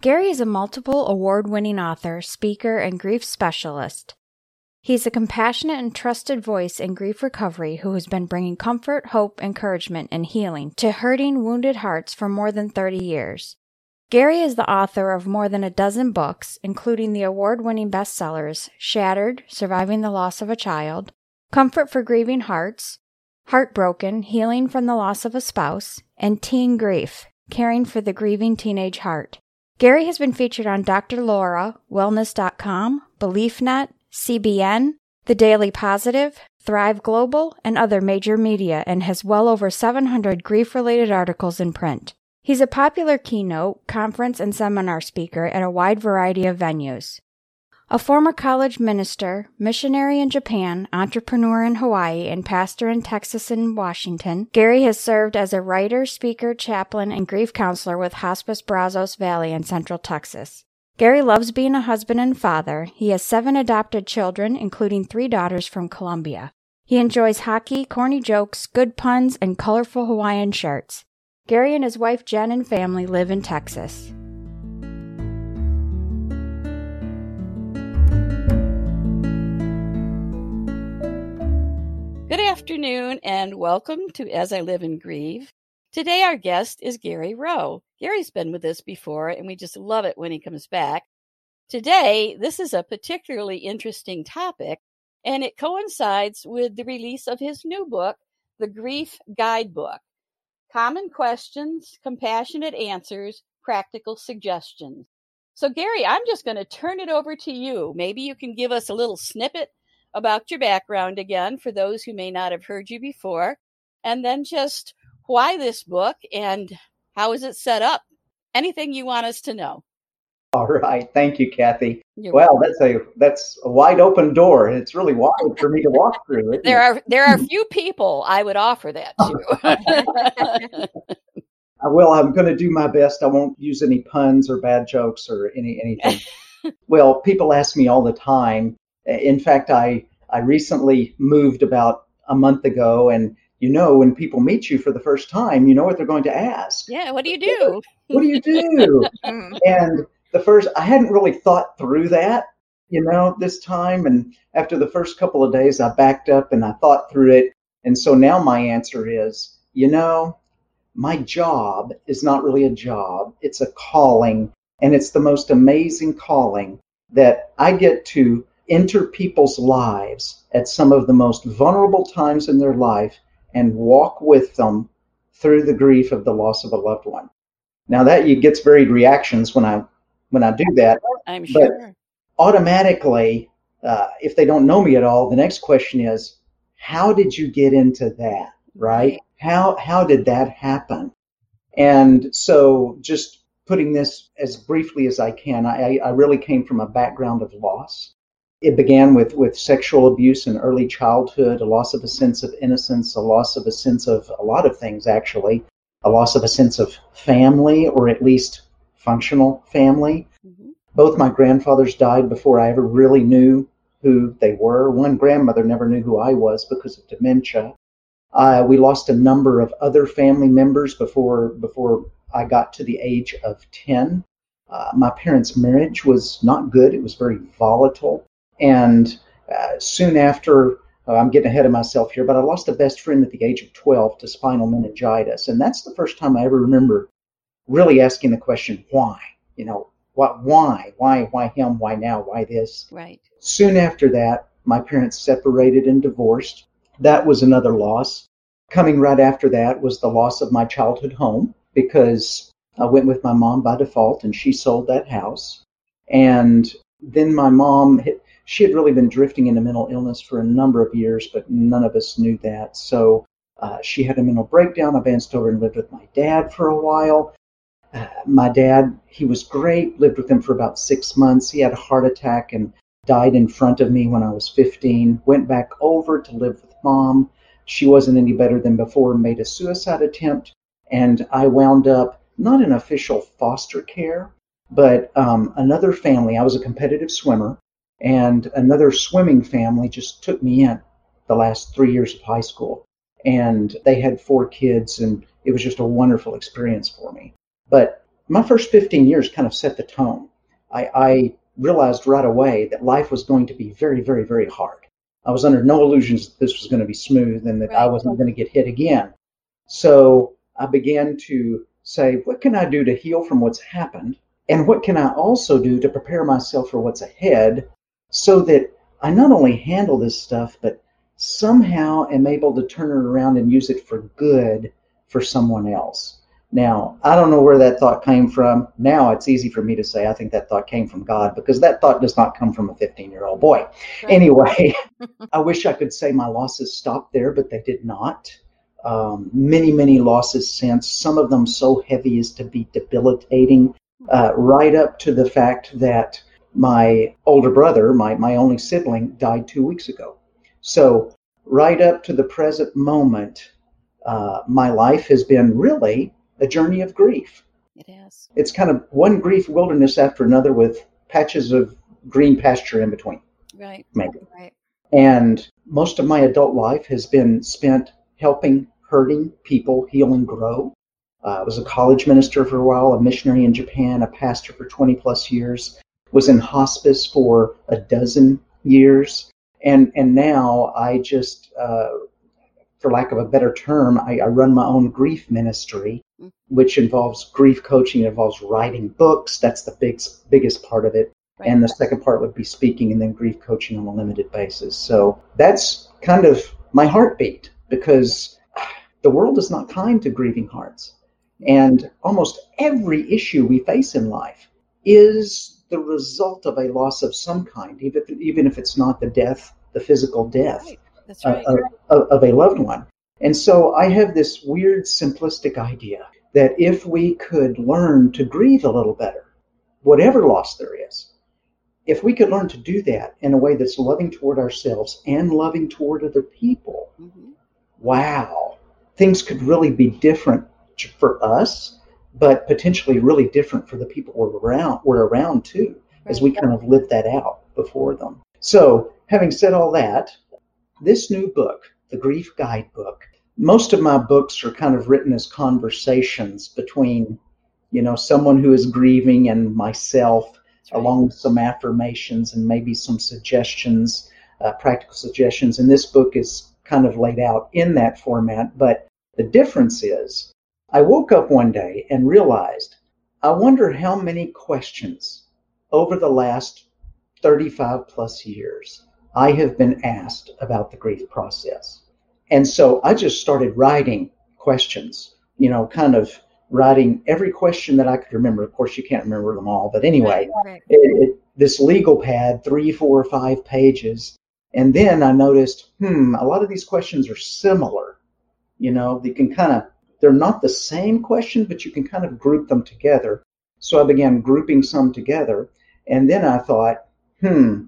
Gary is a multiple award winning author, speaker, and grief specialist. He's a compassionate and trusted voice in grief recovery who has been bringing comfort, hope, encouragement, and healing to hurting, wounded hearts for more than 30 years. Gary is the author of more than a dozen books, including the award winning bestsellers Shattered, Surviving the Loss of a Child, Comfort for Grieving Hearts, Heartbroken, Healing from the Loss of a Spouse, and Teen Grief, Caring for the Grieving Teenage Heart. Gary has been featured on Dr. Laura, Wellness.com, BeliefNet, CBN, The Daily Positive, Thrive Global, and other major media and has well over 700 grief related articles in print. He's a popular keynote, conference, and seminar speaker at a wide variety of venues. A former college minister, missionary in Japan, entrepreneur in Hawaii, and pastor in Texas and Washington, Gary has served as a writer, speaker, chaplain, and grief counselor with Hospice Brazos Valley in Central Texas. Gary loves being a husband and father. He has seven adopted children, including three daughters from Colombia. He enjoys hockey, corny jokes, good puns, and colorful Hawaiian shirts. Gary and his wife Jen and family live in Texas. Good afternoon and welcome to As I Live and Grieve. Today, our guest is Gary Roe. Gary's been with us before, and we just love it when he comes back. Today, this is a particularly interesting topic, and it coincides with the release of his new book, The Grief Guidebook Common Questions, Compassionate Answers, Practical Suggestions. So, Gary, I'm just going to turn it over to you. Maybe you can give us a little snippet about your background again for those who may not have heard you before, and then just why this book and how is it set up? Anything you want us to know. All right, thank you, Kathy. You're well, welcome. that's a that's a wide open door, it's really wide for me to walk through. there are there are few people I would offer that to. Uh, well, I'm going to do my best. I won't use any puns or bad jokes or any anything. well, people ask me all the time, in fact, I I recently moved about a month ago, and you know, when people meet you for the first time, you know what they're going to ask. Yeah, what do you do? What do you do? Mm. and the first, I hadn't really thought through that, you know, this time. And after the first couple of days, I backed up and I thought through it. And so now my answer is, you know, my job is not really a job, it's a calling. And it's the most amazing calling that I get to enter people's lives at some of the most vulnerable times in their life and walk with them through the grief of the loss of a loved one. Now that gets varied reactions when I when I do that. I'm sure. automatically, uh, if they don't know me at all, the next question is, how did you get into that? Right? right. How how did that happen? And so, just putting this as briefly as I can, I, I really came from a background of loss. It began with, with sexual abuse in early childhood, a loss of a sense of innocence, a loss of a sense of a lot of things, actually, a loss of a sense of family, or at least functional family. Mm-hmm. Both my grandfathers died before I ever really knew who they were. One grandmother never knew who I was because of dementia. Uh, we lost a number of other family members before before I got to the age of ten. Uh, my parents' marriage was not good. It was very volatile. And uh, soon after, uh, I'm getting ahead of myself here, but I lost a best friend at the age of 12 to spinal meningitis. And that's the first time I ever remember really asking the question, why? You know, what, why? Why, why him? Why now? Why this? Right. Soon after that, my parents separated and divorced. That was another loss. Coming right after that was the loss of my childhood home because I went with my mom by default and she sold that house. And then my mom she had really been drifting into mental illness for a number of years, but none of us knew that. So uh, she had a mental breakdown. I bounced over and lived with my dad for a while. uh, my dad, he was great, lived with him for about six months. He had a heart attack and died in front of me when I was 15. Went back over to live with mom. She wasn't any better than before, made a suicide attempt, and I wound up not in official foster care, but um, another family. I was a competitive swimmer, and another swimming family just took me in the last three years of high school. And they had four kids, and it was just a wonderful experience for me. But my first 15 years kind of set the tone. I, I realized right away that life was going to be very, very, very hard. I was under no illusions that this was going to be smooth and that right. I wasn't going to get hit again. So I began to say, what can I do to heal from what's happened? And what can I also do to prepare myself for what's ahead so that I not only handle this stuff, but somehow am able to turn it around and use it for good for someone else? Now, I don't know where that thought came from. Now it's easy for me to say I think that thought came from God because that thought does not come from a 15 year old boy. Right. Anyway, I wish I could say my losses stopped there, but they did not. Um, many, many losses since, some of them so heavy as to be debilitating, uh, right up to the fact that my older brother, my, my only sibling, died two weeks ago. So, right up to the present moment, uh, my life has been really a journey of grief. It is. It's kind of one grief wilderness after another with patches of green pasture in between. Right. Maybe. Right. And most of my adult life has been spent helping hurting people heal and grow. Uh, I was a college minister for a while, a missionary in Japan, a pastor for 20 plus years, was in hospice for a dozen years. And, and now I just, uh, for lack of a better term, I, I run my own grief ministry which involves grief coaching. It involves writing books. That's the big, biggest part of it. Right. And the second part would be speaking and then grief coaching on a limited basis. So that's kind of my heartbeat because the world is not kind to grieving hearts. And almost every issue we face in life is the result of a loss of some kind, even if, even if it's not the death, the physical death right. right. of, of, of a loved one. And so I have this weird simplistic idea that if we could learn to grieve a little better, whatever loss there is, if we could learn to do that in a way that's loving toward ourselves and loving toward other people, mm-hmm. wow, things could really be different for us, but potentially really different for the people we're around, we're around too, as we kind of live that out before them. So, having said all that, this new book, the Grief Guidebook, most of my books are kind of written as conversations between, you know, someone who is grieving and myself, right. along with some affirmations and maybe some suggestions, uh, practical suggestions. And this book is kind of laid out in that format. But the difference is, I woke up one day and realized I wonder how many questions over the last 35 plus years I have been asked about the grief process. And so I just started writing questions, you know, kind of writing every question that I could remember. Of course, you can't remember them all, but anyway, right, right. It, it, this legal pad, three, four, five pages. And then I noticed, hmm, a lot of these questions are similar. You know, you can kind of, they're not the same question, but you can kind of group them together. So I began grouping some together. And then I thought, hmm,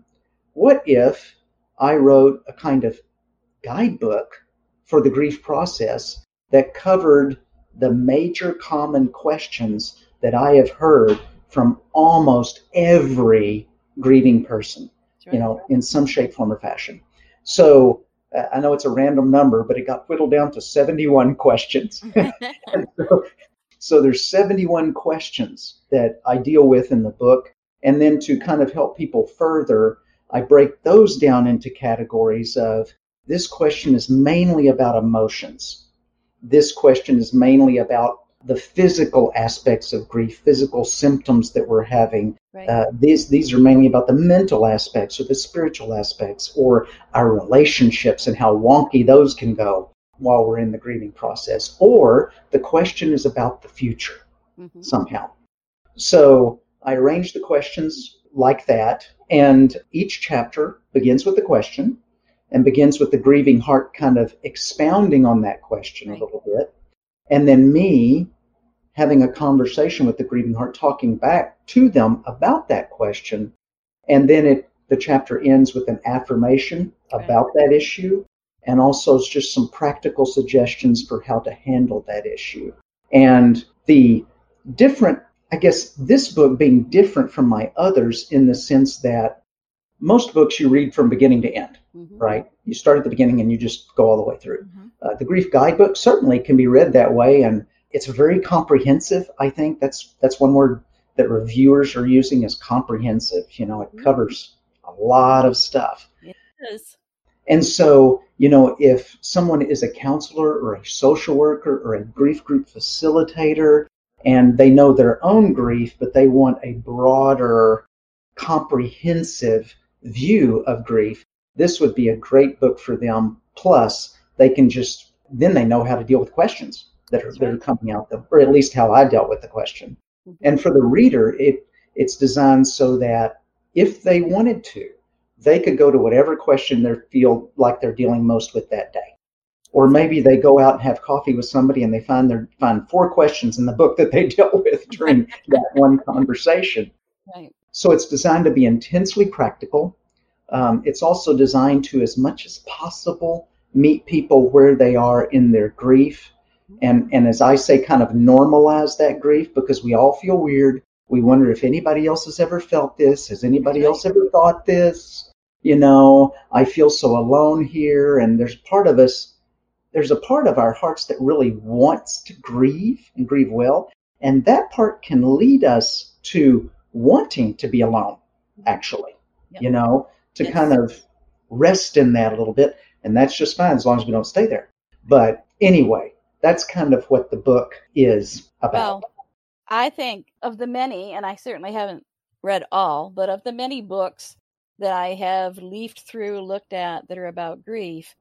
what if I wrote a kind of guidebook for the grief process that covered the major common questions that I have heard from almost every grieving person, you know, in some shape, form, or fashion. So I know it's a random number, but it got whittled down to 71 questions. so, so there's 71 questions that I deal with in the book. And then to kind of help people further, I break those down into categories of this question is mainly about emotions. This question is mainly about the physical aspects of grief, physical symptoms that we're having. Right. Uh, these these are mainly about the mental aspects or the spiritual aspects or our relationships and how wonky those can go while we're in the grieving process. Or the question is about the future mm-hmm. somehow. So I arrange the questions like that, and each chapter begins with the question and begins with the grieving heart kind of expounding on that question right. a little bit. And then me having a conversation with the grieving heart, talking back to them about that question. And then it, the chapter ends with an affirmation about that issue and also just some practical suggestions for how to handle that issue. And the different, I guess, this book being different from my others in the sense that most books you read from beginning to end, mm-hmm. right? You start at the beginning and you just go all the way through. Mm-hmm. Uh, the grief guidebook certainly can be read that way, and it's very comprehensive. I think that's that's one word that reviewers are using is comprehensive. You know, it mm-hmm. covers a lot of stuff. It is. And so, you know, if someone is a counselor or a social worker or a grief group facilitator and they know their own grief, but they want a broader, comprehensive view of grief, this would be a great book for them. Plus, they can just, then they know how to deal with questions that are, that are coming out, them, or at least how I dealt with the question. Mm-hmm. And for the reader, it, it's designed so that if they wanted to, they could go to whatever question they feel like they're dealing most with that day. Or maybe they go out and have coffee with somebody and they find their find four questions in the book that they dealt with during that one conversation. Right. So it's designed to be intensely practical. Um, it's also designed to, as much as possible, meet people where they are in their grief. And, and as I say, kind of normalize that grief because we all feel weird. We wonder if anybody else has ever felt this. Has anybody else ever thought this? you know, I feel so alone here. And there's part of us, there's a part of our hearts that really wants to grieve and grieve well. And that part can lead us to wanting to be alone, actually, yep. you know, to yes. kind of rest in that a little bit. And that's just fine as long as we don't stay there. But anyway, that's kind of what the book is about. Well, I think of the many, and I certainly haven't read all, but of the many books that I have leafed through, looked at that are about grief,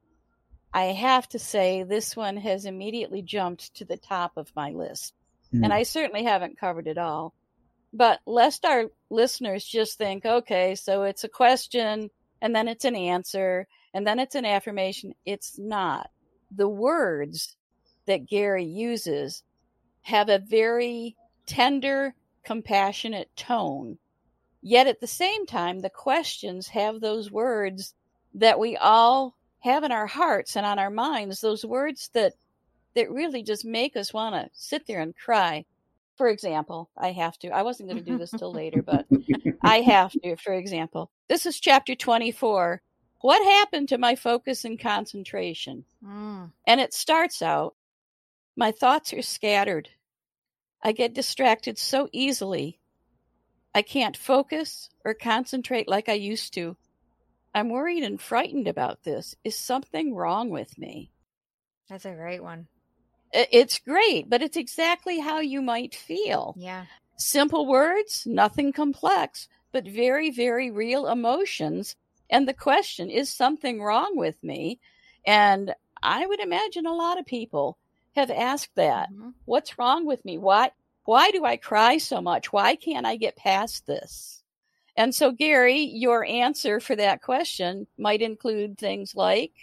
I have to say this one has immediately jumped to the top of my list. Mm. And I certainly haven't covered it all. But lest our listeners just think, okay, so it's a question and then it's an answer and then it's an affirmation. It's not. The words that Gary uses have a very tender, compassionate tone Yet at the same time, the questions have those words that we all have in our hearts and on our minds, those words that that really just make us want to sit there and cry. For example, I have to. I wasn't going to do this till later, but I have to. For example, this is chapter 24. What happened to my focus and concentration? Mm. And it starts out My thoughts are scattered. I get distracted so easily I can't focus or concentrate like I used to. I'm worried and frightened about this. Is something wrong with me? That's a great one. It's great, but it's exactly how you might feel. Yeah. Simple words, nothing complex, but very, very real emotions. And the question, is something wrong with me? And I would imagine a lot of people have asked that. Mm-hmm. What's wrong with me? Why why do I cry so much? Why can't I get past this? And so, Gary, your answer for that question might include things like.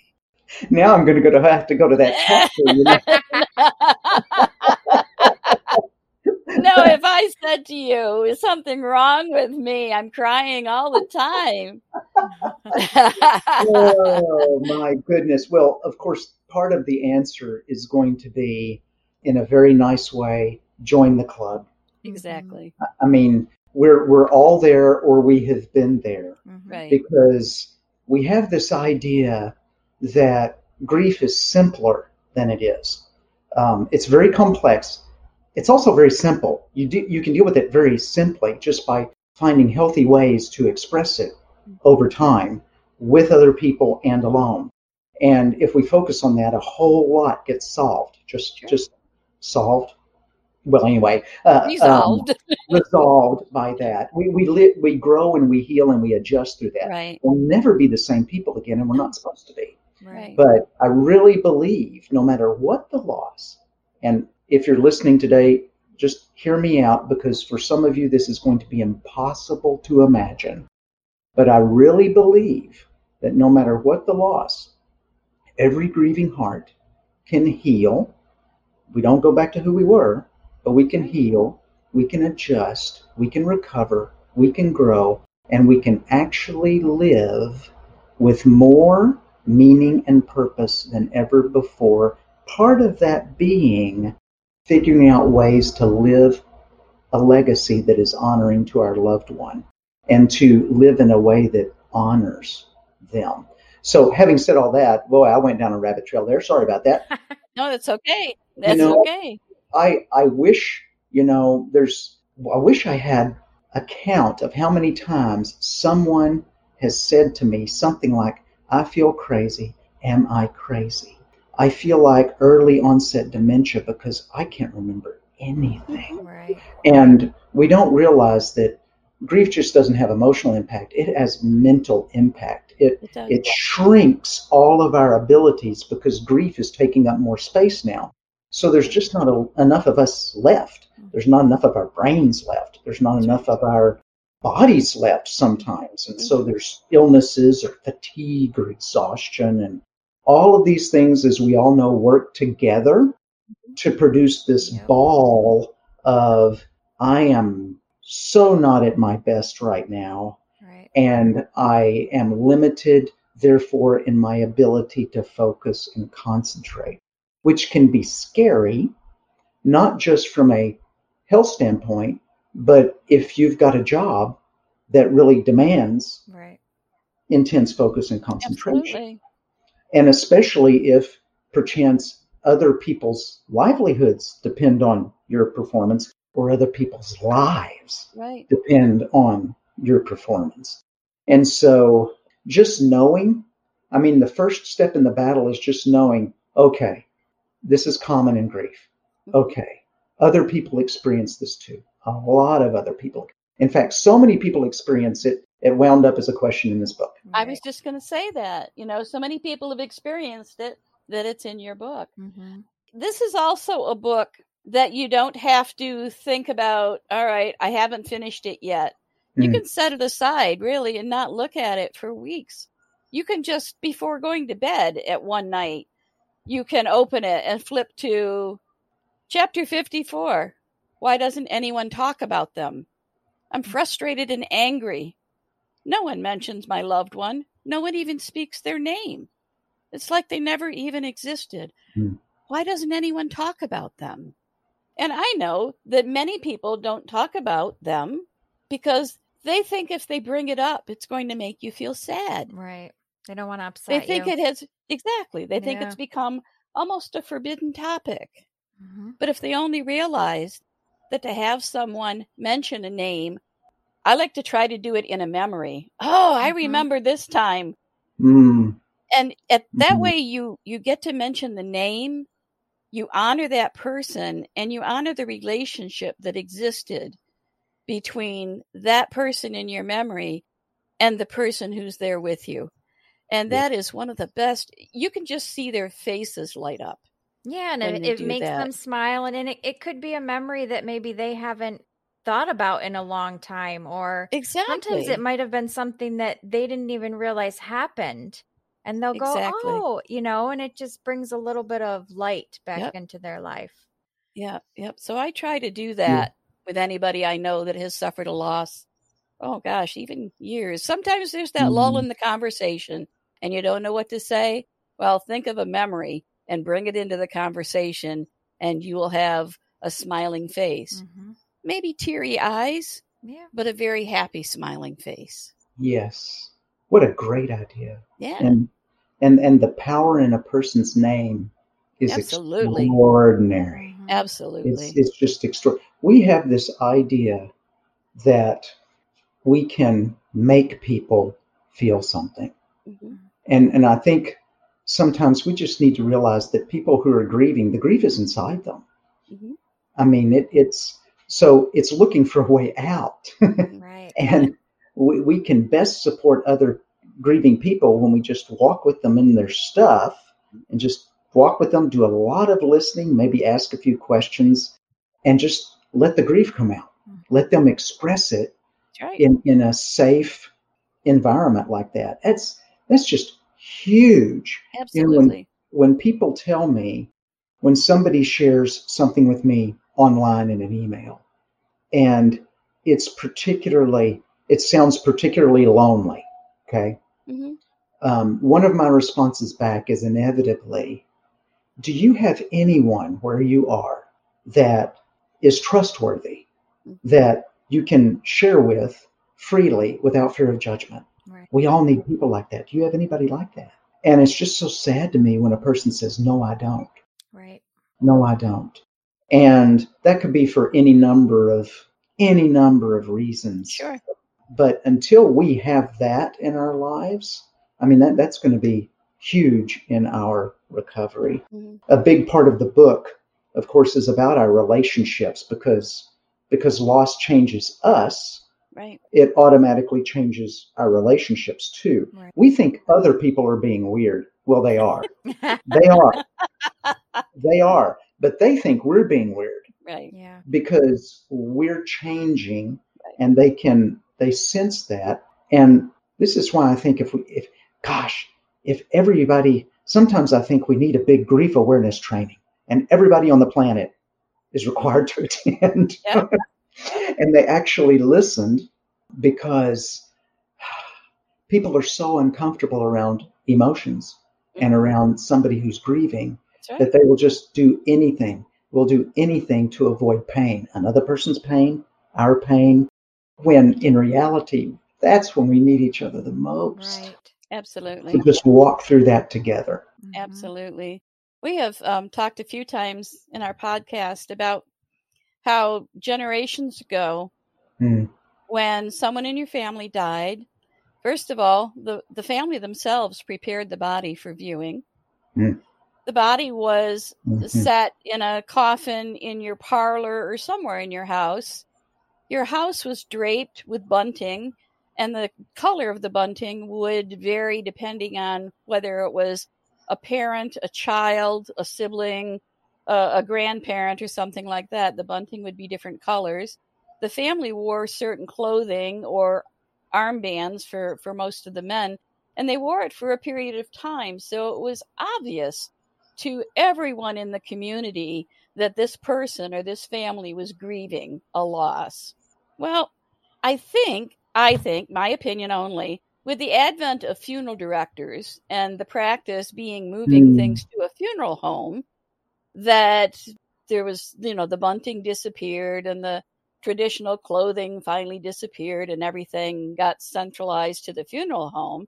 Now I'm going to go to have to go to that chapter. You know? no, if I said to you, "Is something wrong with me? I'm crying all the time." oh my goodness! Well, of course, part of the answer is going to be, in a very nice way, join the club. Exactly. I mean, we're we're all there or we have been there. Mm-hmm. Right. Because we have this idea that grief is simpler than it is. Um, it's very complex. It's also very simple. You do, you can deal with it very simply just by finding healthy ways to express it over time with other people and alone. And if we focus on that, a whole lot gets solved. Just sure. just solved well, anyway, uh, resolved, um, resolved by that. We we we grow and we heal and we adjust through that. Right. We'll never be the same people again, and we're not supposed to be. But I really believe, no matter what the loss, and if you're listening today, just hear me out because for some of you this is going to be impossible to imagine. But I really believe that no matter what the loss, every grieving heart can heal. We don't go back to who we were, but we can heal, we can adjust, we can recover, we can grow, and we can actually live with more meaning and purpose than ever before. Part of that being figuring out ways to live a legacy that is honoring to our loved one and to live in a way that honors them. So, having said all that, boy, I went down a rabbit trail there. Sorry about that. no, that's okay. That's you know, okay. I I wish you know there's I wish I had a count of how many times someone has said to me something like, "I feel crazy. Am I crazy?" I feel like early onset dementia because I can't remember anything. Right. And we don't realize that grief just doesn't have emotional impact it has mental impact it it, it, shrinks all of our abilities because grief is taking up more space now so there's just not a, enough of us left there's not enough of our brains left there's not enough of our bodies left sometimes and so mm-hmm. there's illnesses or fatigue or exhaustion and all of these things as we all know work together mm-hmm. to produce this ball of i am so not at my best right now. Right. And I am limited, therefore, in my ability to focus and concentrate, which can be scary, not just from a health standpoint, but if you've got a job that really demands right. intense focus and concentration. Absolutely. And especially if perchance other people's livelihoods depend on your performance, or other people's lives right. depend on your performance. And so just knowing, I mean, the first step in the battle is just knowing, okay, this is common in grief. Mm-hmm. Okay. Other people experience this too. A lot of other people. In fact, so many people experience it, it wound up as a question in this book. I was just going to say that. You know, so many people have experienced it that it's in your book. Mm-hmm. This is also a book that you don't have to think about, all right, I haven't finished it yet. You hmm. can set it aside really and not look at it for weeks. You can just, before going to bed at one night, you can open it and flip to chapter 54. Why doesn't anyone talk about them? I'm frustrated and angry. No one mentions my loved one. No one even speaks their name. It's like they never even existed. Mm. Why doesn't anyone talk about them? And I know that many people don't talk about them because they think if they bring it up, it's going to make you feel sad. Right. They don't want to upset They think you. it has, exactly. They think yeah. it's become almost a forbidden topic. Mm-hmm. But if they only realized that to have someone mention a name, I like to try to do it in a memory. Oh, I mm-hmm. remember this time. Mm. And at that mm-hmm. way you you get to mention the name you honor that person and you honor the relationship that existed between that person in your memory and the person who's there with you. And that is one of the best. You can just see their faces light up. Yeah, and it, it makes that. them smile. And, and it, it could be a memory that maybe they haven't thought about in a long time, or exactly. sometimes it might have been something that they didn't even realize happened and they'll exactly. go, oh, you know, and it just brings a little bit of light back yep. into their life. Yeah, yep. So I try to do that yeah. with anybody I know that has suffered a loss. Oh gosh, even years. Sometimes there's that mm-hmm. lull in the conversation and you don't know what to say. Well, think of a memory and bring it into the conversation, and you will have a smiling face. Mm-hmm. Maybe teary eyes, yeah. but a very happy, smiling face. Yes. What a great idea. Yeah. And and and the power in a person's name is Absolutely. extraordinary. Mm-hmm. Absolutely, it's, it's just extraordinary. We have this idea that we can make people feel something, mm-hmm. and and I think sometimes we just need to realize that people who are grieving, the grief is inside them. Mm-hmm. I mean, it, it's so it's looking for a way out, right? and we, we can best support other grieving people when we just walk with them in their stuff and just walk with them, do a lot of listening, maybe ask a few questions, and just let the grief come out. Mm-hmm. Let them express it right. in, in a safe environment like that. That's that's just huge. Absolutely. when, when people tell me, when somebody shares something with me online in an email. And it's particularly, it sounds particularly lonely. Okay. Mm-hmm. Um, one of my responses back is inevitably, do you have anyone where you are that is trustworthy, Mm-hmm. that you can share with freely without fear of judgment? Right. We all need people like that. Do you have anybody like that? And it's just so sad to me when a person says, no, I don't. Right. No, I don't. And that could be for any number of any number of reasons. Sure. But until we have that in our lives, I mean that that's going to be huge in our recovery. Mhm. A big part of the book, of course, is about our relationships because because loss changes us, Right. it automatically changes our relationships too. Right. We think other people are being weird. Well, they are. They are. they are. But they think we're being weird Right. yeah. because we're changing Right. and they can they sense that and this is why i think if we if gosh if everybody sometimes i think we need a big grief awareness training and everybody on the planet is required to attend Yeah. And they actually listened because people are so uncomfortable around emotions and Mhm. around somebody who's grieving right. that they will just do anything, will do anything to avoid pain, another person's pain, our pain, when in reality, that's when we need each other the most. Right. Absolutely. To just walk through that together. Mhm. Absolutely. We have um, talked a few times in our podcast about how generations ago, Mm. when someone in your family died, first of all, the, the family themselves prepared the body for viewing. Mm. The body was Mhm. set in a coffin in your parlor or somewhere in your house. Your house was draped with bunting, and the color of the bunting would vary depending on whether it was a parent, a child, a sibling, a, a grandparent, or something like that. The bunting would be different colors. The family wore certain clothing or armbands for, for most of the men, and they wore it for a period of time. So it was obvious to everyone in the community that this person or this family was grieving a loss. Well, I think, I think, my opinion only, with the advent of funeral directors and the practice being moving Mm. things to a funeral home, that there was, you know, the bunting disappeared and the traditional clothing finally disappeared and everything got centralized to the funeral home.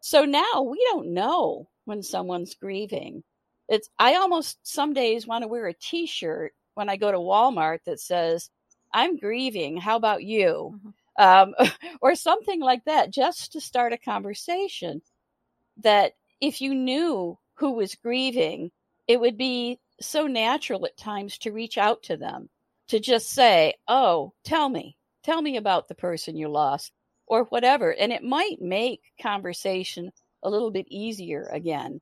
So now we don't know when someone's grieving. It's I almost some days want to wear a t-shirt when I go to Walmart that says I'm grieving. How about you? Um, or something like that, just to start a conversation. That if you knew who was grieving, it would be so natural at times to reach out to them, to just say, Oh, tell me, tell me about the person you lost, or whatever. And it might make conversation a little bit easier again.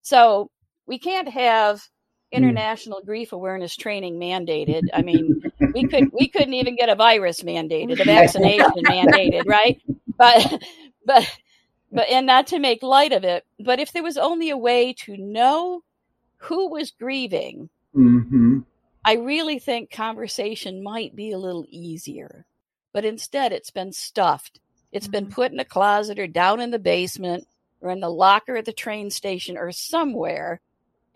So we can't have hmm. international grief awareness training mandated. I mean, we could we couldn't even get a virus mandated, a vaccination mandated, right? But but but and not to make light of it, but if there was only a way to know who was grieving, hmm I really think conversation might be a little easier. But instead it's been stuffed. It's been Mhm. put in a closet or down in the basement or in the locker at the train station or somewhere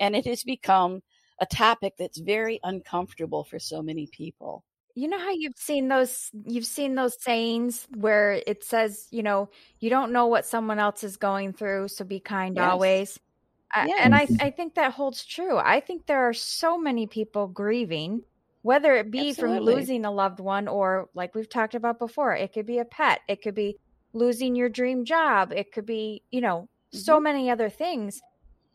and it has become a topic that's very uncomfortable for so many people. You know how you've seen those you've seen those sayings where it says, you know, you don't know what someone else is going through, so be kind Yes. always. And I I think that holds true. I think there are so many people grieving, whether it be from losing a loved one or like we've talked about before, it could be a pet, it could be losing your dream job, it could be, you know, so Mhm. many other things.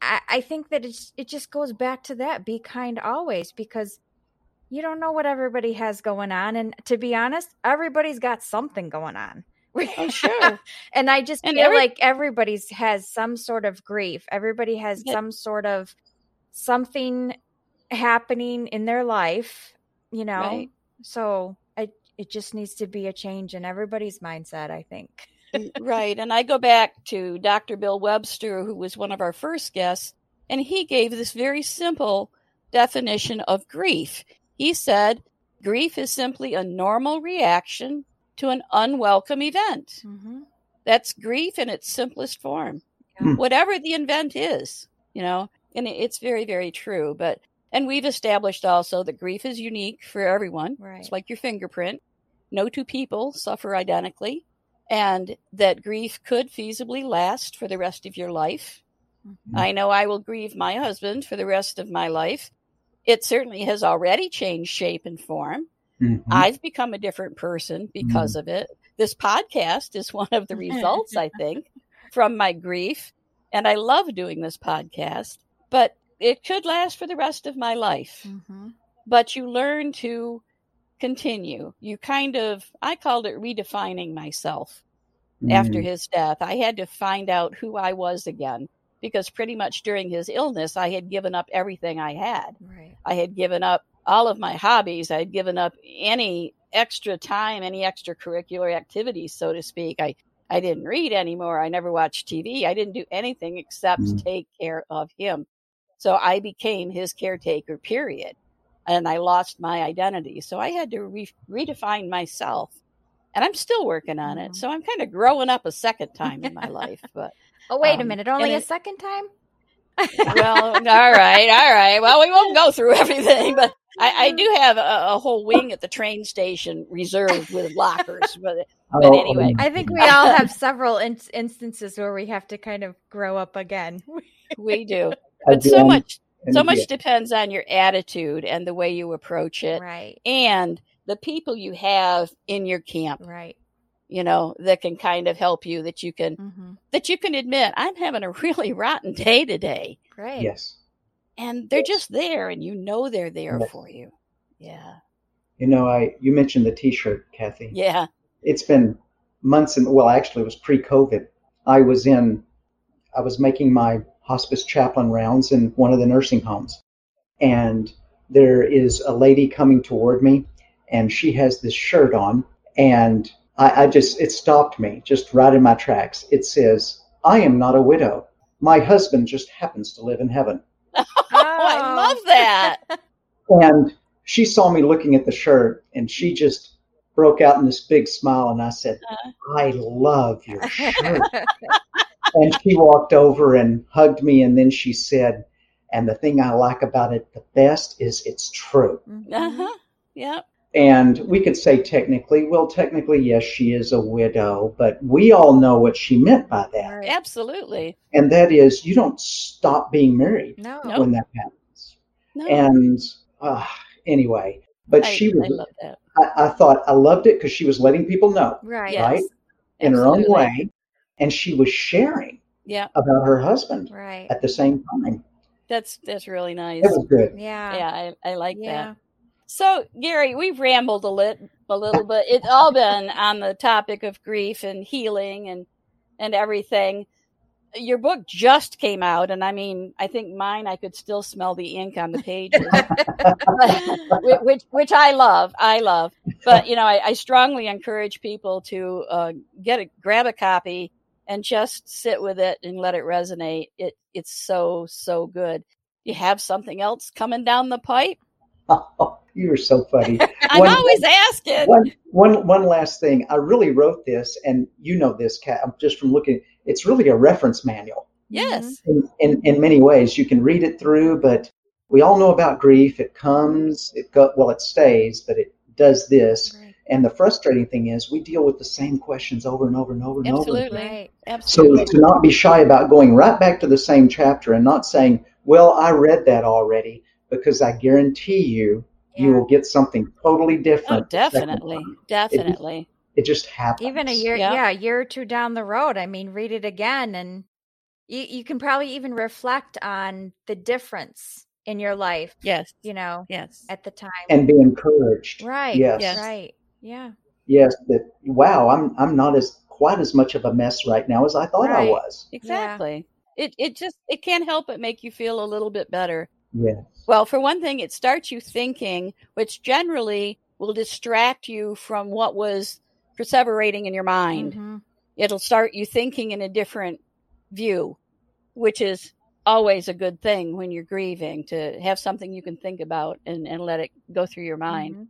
I, I think that it's it just goes back to that be kind always because you don't know what everybody has going on and to be honest everybody's got something going on Oh, sure. and i just And feel every- like everybody's has some sort of grief everybody has Yeah. some sort of something happening in their life you know Right. so I, it just needs to be a change in everybody's mindset i think right. And I go back to Dr. Bill Webster, who was one of our first guests, and he gave this very simple definition of grief. He said, grief is simply a normal reaction to an unwelcome event. Mm-hmm. That's grief in its simplest form, Yeah. whatever the event is, you know, and it's very, very true. But, and we've established also that grief is unique for everyone. Right. It's like your fingerprint. No two people suffer identically, and that grief could feasibly last for the rest of your life. Mhm. I know I will grieve my husband for the rest of my life. It certainly has already changed shape and form. Mhm. I've become a different person because of it. This podcast is one of the results, I think, from my grief. And I love doing this podcast, but it could last for the rest of my life. Mm-hmm. But you learn to continue. You kind of, I called it redefining myself after Mm. his death. I had to find out who I was again because pretty much during his illness, I had given up everything I had. Right. I had given up all of my hobbies. I had given up any extra time, any extracurricular activities, so to speak. I, I didn't read anymore. I never watched TV. I didn't do anything except Mm. take care of him. So I became his caretaker, period. And I lost my identity. So I had to re- redefine myself. And I'm still working on it. Mhm. So I'm kind of growing up a second time in my life. But Oh, wait a Um, minute. Only and a it- second time? well, all right, all right. Well, we won't go through everything, but I, I do have a, a whole wing at the train station reserved with lockers. But Oh, but anyway. I think we all have several in- instances where we have to kind of grow up again. we do. But do, so much, so much depends on your attitude and the way you approach it, right. and the people you have in your camp. Right. You know that can kind of help you. That you can Mm-hmm. that you can admit I'm having a really rotten day today, Great. Yes. And they're just there, and you know they're there Yes. for you. Yeah, You know, I you mentioned the T-shirt, Kathy. yeah. It's been months, and well, actually, it was pre-COVID. I was in, I was making my hospice chaplain rounds in one of the nursing homes, and there is a lady coming toward me, and she has this shirt on, and I, I just it stopped me just right in my tracks. It says, "I am not a widow. My husband just happens to live in heaven." Oh, I love that. And she saw me looking at the shirt and she just broke out in this big smile. And I said, I love your shirt. and she walked over and hugged me. And then she said, and the thing I like about it the best is it's true. Mhm. Uh huh. Yeah. And we could say technically, well, technically, yes, she is a widow, but we all know what she meant by that. Absolutely. And that is, you don't stop being married No. No. when that happens. No. And uh, anyway, but I, she was I love that. I, I thought I loved it because she was letting people know Right. Yes. right? in her own way, and she was sharing Yeah. about her husband Right. at the same time. That's that's really nice. It was good. Yeah. Yeah, I, I like Yeah. that. So, Gary, we've rambled a lit a little bit. It's all been on the topic of grief and healing and and everything. Your book just came out, and I mean, I think mine. I could still smell the ink on the pages, which, which I love. I love, but you know, I, I strongly encourage people to uh, get a grab a copy and just sit with it and let it resonate. It it's so so good. You have something else coming down the pipe. you were so funny. I'm One- always asking. One, one, one last thing. I really wrote this, and you know this, Kat, just from looking. It's really a reference manual Yes. Mm-hmm. in, in, in many ways. You can read it through, but we all know about grief. It comes, it go, well, it stays, but it does this. Right. And the frustrating thing is, we deal with the same questions over and over and over and over. Absolutely. Right. So to not be shy about going right back to the same chapter and not saying, "Well, I read that already," because I guarantee you, you will get something totally Oh, different. the second definitely. Definitely. It just happens. Even a year, Yeah. yeah. a year or two down the road. I mean, read it again, and you you can probably even reflect on the difference in your life. Yes. You know, Yes. at the time. and be encouraged. right. Yes. Yes. Right. Yeah. Yes. That wow, I'm I'm not as quite as much of a mess right now as I thought I was. Exactly. It it just it can't help but make you feel a little bit better. Yes. Well, for one thing, it starts you thinking, which generally will distract you from what was perseverating in your mind. Mhm. It'll start you thinking in a different view, which is always a good thing when you're grieving to have something you can think about and, and let it go through your mind. Mm-hmm.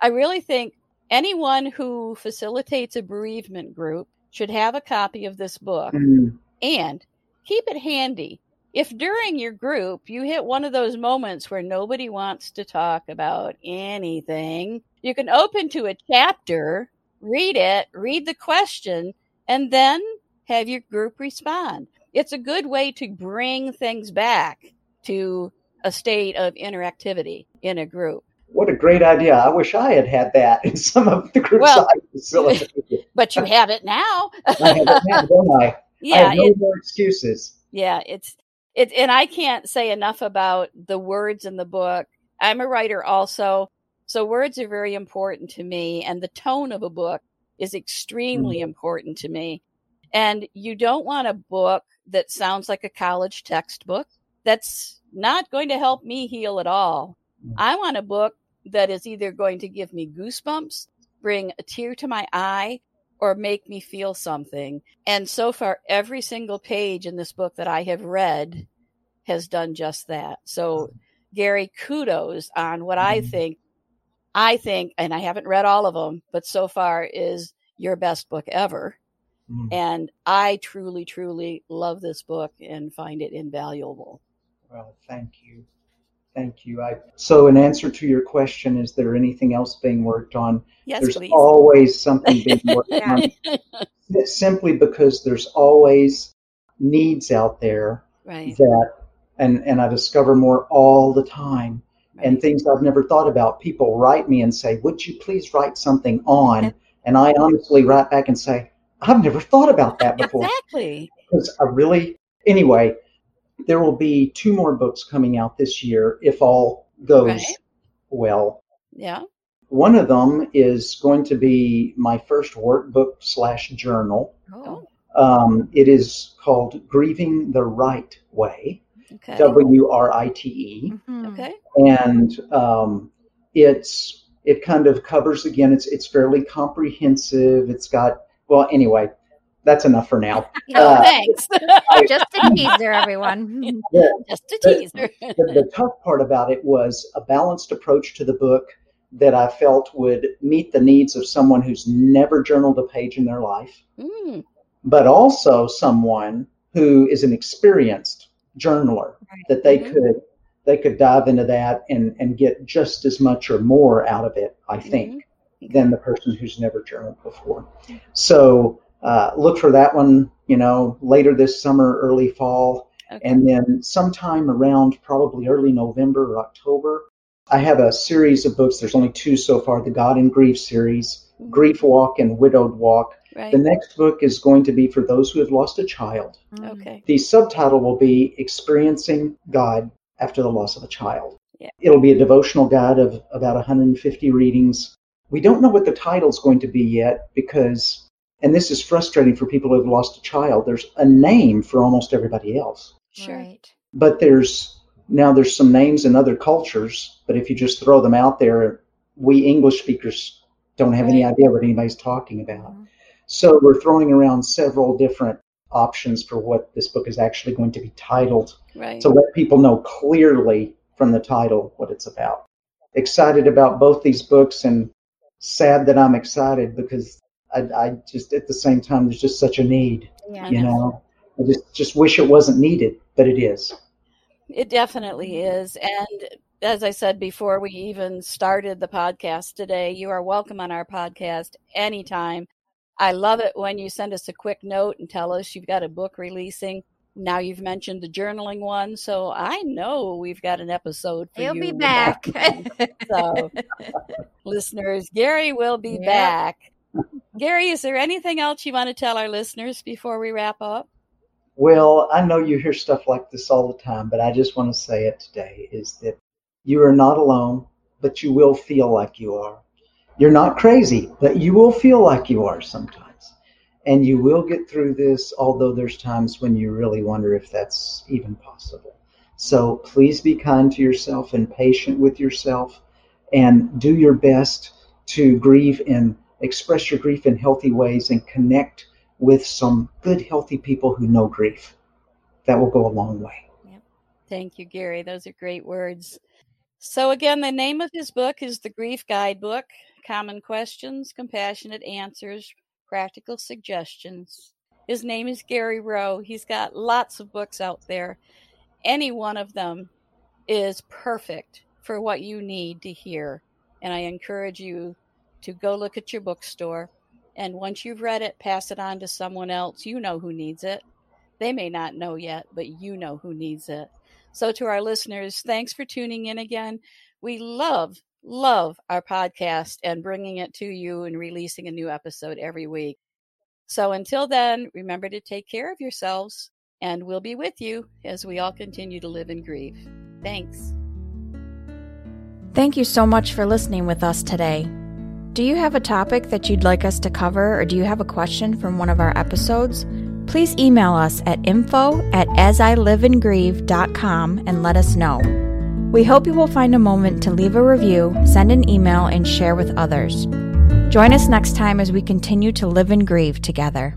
I really think anyone who facilitates a bereavement group should have a copy of this book mm-hmm. and keep it handy. If during your group you hit one of those moments where nobody wants to talk about anything, you can open to a chapter, read it, read the question, and then have your group respond. It's a good way to bring things back to a state of interactivity in a group. What a great idea. I wish I had had that in some of the groups well, I facilitated. but you have it now. I have it now, don't I? Yeah. I have no it, more excuses. Yeah, it's it and I can't say enough about the words in the book. I'm a writer also, so words are very important to me and the tone of a book is extremely mm-hmm. important to me. And you don't want a book that sounds like a college textbook. That's not going to help me heal at all. Mm. I want a book that is either going to give me goosebumps, bring a tear to my eye, or make me feel something. And so far, every single page in this book that I have read has done just that. So, Gary, kudos on what I mm-hmm. think. I think, and I haven't read all of them, but so far is your best book ever. Mm. And I truly, truly love this book and find it invaluable. Well, thank you. Thank you. I, so, in answer to your question, is there anything else being worked on? Yes, there's please. always something being worked on. Simply because there's always needs out there right. that, and and I discover more all the time, right. and things I've never thought about. People write me and say, "Would you please write something on?" and I honestly write back and say, I've never thought about that before. Exactly. Because I really, anyway, there will be two more books coming out this year if all goes right. well. Yeah. One of them is going to be my first workbook slash journal. Oh. Um, it is called Grieving the Write Way. Okay. W R I T E. Mm-hmm. Okay. And um, it's it kind of covers again. It's it's fairly comprehensive. It's got well, anyway, that's enough for now. Oh, uh, thanks. Just a teaser, everyone. Yeah, Just a teaser. The, the, the, tough part about it was a balanced approach to the book that I felt would meet the needs of someone who's never journaled a page in their life, mm. but also someone who is an experienced journaler right. that they mm-hmm. could they could dive into that and and get just as much or more out of it. I think. Mm-hmm than the person who's never journaled before. So uh, look for that one, you know, later this summer, early fall. Okay. And then sometime around probably early November or October, I have a series of books. There's only two so far the God in Grief series, mm-hmm. Grief Walk and Widowed Walk. Right. The next book is going to be for those who have lost a child. Mm. Okay. The subtitle will be Experiencing God After the Loss of a Child. Yeah. It'll be a devotional guide of about 150 readings we don't know what the title's going to be yet because, and this is frustrating for people who have lost a child, there's a name for almost everybody else. Sure. Right. But there's now there's some names in other cultures, but if you just throw them out there, we English speakers don't have right. any idea what anybody's talking about. Mm-hmm. So we're throwing around several different options for what this book is actually going to be titled right. to let people know clearly from the title what it's about. Excited about both these books and sad that I'm excited because I, I just at the same time there's just such a need. Yeah, you know, I just just wish it wasn't needed, but it is. It definitely is, and as I said before we even started the podcast today, you are welcome on our podcast anytime. I love it when you send us a quick note and tell us you've got a book releasing. Now you've mentioned the journaling one, so I know we've got an episode for He'll you. He'll be back. so, listeners, Gary will be yep. back. Gary, is there anything else you want to tell our listeners before we wrap up? Well, I know you hear stuff like this all the time, but I just want to say it today is that you are not alone, but you will feel like you are. You're not crazy, but you will feel like you are sometimes and you will get through this, although there's times when you really wonder if that's even possible. So please be kind to yourself and patient with yourself and do your best to grieve and express your grief in healthy ways and connect with some good, healthy people who know grief. That will go a long way. Yep. Thank you, Gary. Those are great words. So, again, the name of his book is The Grief Guidebook Common Questions, Compassionate Answers, Practical Suggestions. His name is Gary Roe. He's got lots of books out there. Any one of them is perfect for what you need to hear. And I encourage you to go look at your bookstore. And once you've read it, pass it on to someone else. You know who needs it. They may not know yet, but you know who needs it. So, to our listeners, thanks for tuning in again. We love, love our podcast and bringing it to you and releasing a new episode every week. So, until then, remember to take care of yourselves, and we'll be with you as we all continue to live in grief. Thanks. Thank you so much for listening with us today. Do you have a topic that you'd like us to cover, or do you have a question from one of our episodes? Please email us at info at asiliveandgrieve.com and let us know. We hope you will find a moment to leave a review, send an email, and share with others. Join us next time as we continue to live and grieve together.